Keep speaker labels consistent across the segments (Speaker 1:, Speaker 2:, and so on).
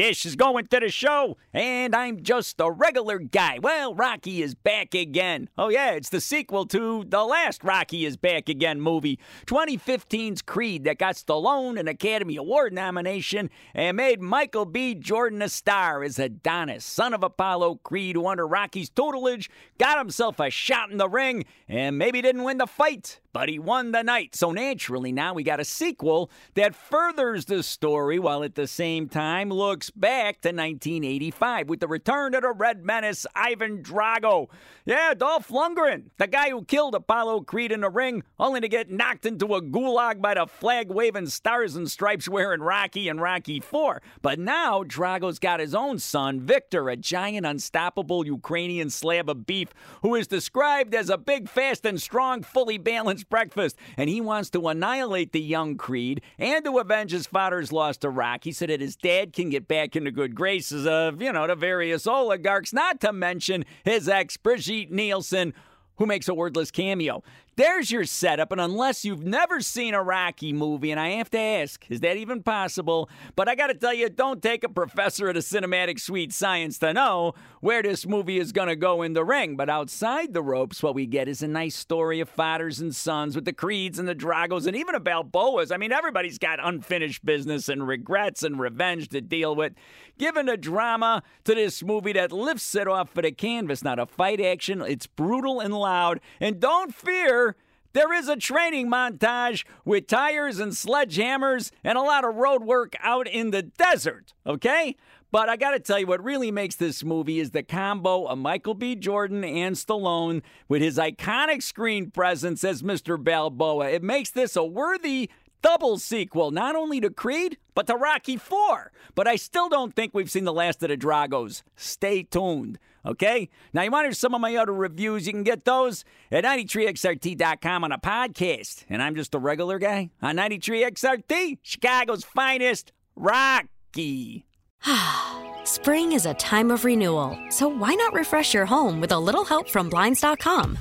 Speaker 1: Dish is going to the show, and I'm just a regular guy. Well, Rocky is back again. Oh, yeah, it's the sequel to the last Rocky is Back Again movie, 2015's Creed, that got Stallone an Academy Award nomination and made Michael B. Jordan a star as Adonis, son of Apollo Creed, who under Rocky's tutelage got himself a shot in the ring and maybe didn't win the fight, but he won the night. So naturally, now we got a sequel that furthers the story while at the same time looks back to 1985 with the return of the Red Menace, Ivan Drago. Yeah, Dolph Lundgren, the guy who killed Apollo Creed in the ring, only to get knocked into a gulag by the flag waving stars and stripes wearing Rocky and Rocky 4. But now Drago's got his own son, Viktor, a giant, unstoppable Ukrainian slab of beef who is described as a big, fast, and strong, fully balanced breakfast. And he wants to annihilate the young Creed and to avenge his father's loss to Rock. He said that his dad can get back into good graces of, you know, the various oligarchs, not to mention his ex, Brigitte Nielsen, who makes a wordless cameo. There's your setup, and unless you've never seen a Rocky movie, and I have to ask, is that even possible? But I gotta tell you, don't take a professor at a cinematic suite science to know where this movie is gonna go in the ring. But outside the ropes, what we get is a nice story of fathers and sons with the Creeds and the Dragos and even a Balboas. I mean, everybody's got unfinished business and regrets and revenge to deal with. Given a drama to this movie that lifts it off of the canvas, not a fight action, it's brutal and loud. And don't fear, there is a training montage with tires and sledgehammers and a lot of road work out in the desert, okay? But I got to tell you, what really makes this movie is the combo of Michael B. Jordan and Stallone with his iconic screen presence as Mr. Balboa. It makes this a worthy double sequel, not only to Creed, but to Rocky 4. But I still don't think we've seen the last of the Dragos. Stay tuned. Okay? Now, you want to hear some of my other reviews? You can get those at 93XRT.com on a podcast. And I'm just a regular guy on 93XRT, Chicago's finest, Rocky.
Speaker 2: Spring is a time of renewal, so why not refresh your home with a little help from Blinds.com?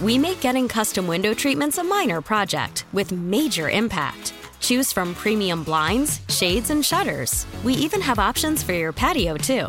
Speaker 2: We make getting custom window treatments a minor project with major impact. Choose from premium blinds, shades, and shutters. We even have options for your patio, too.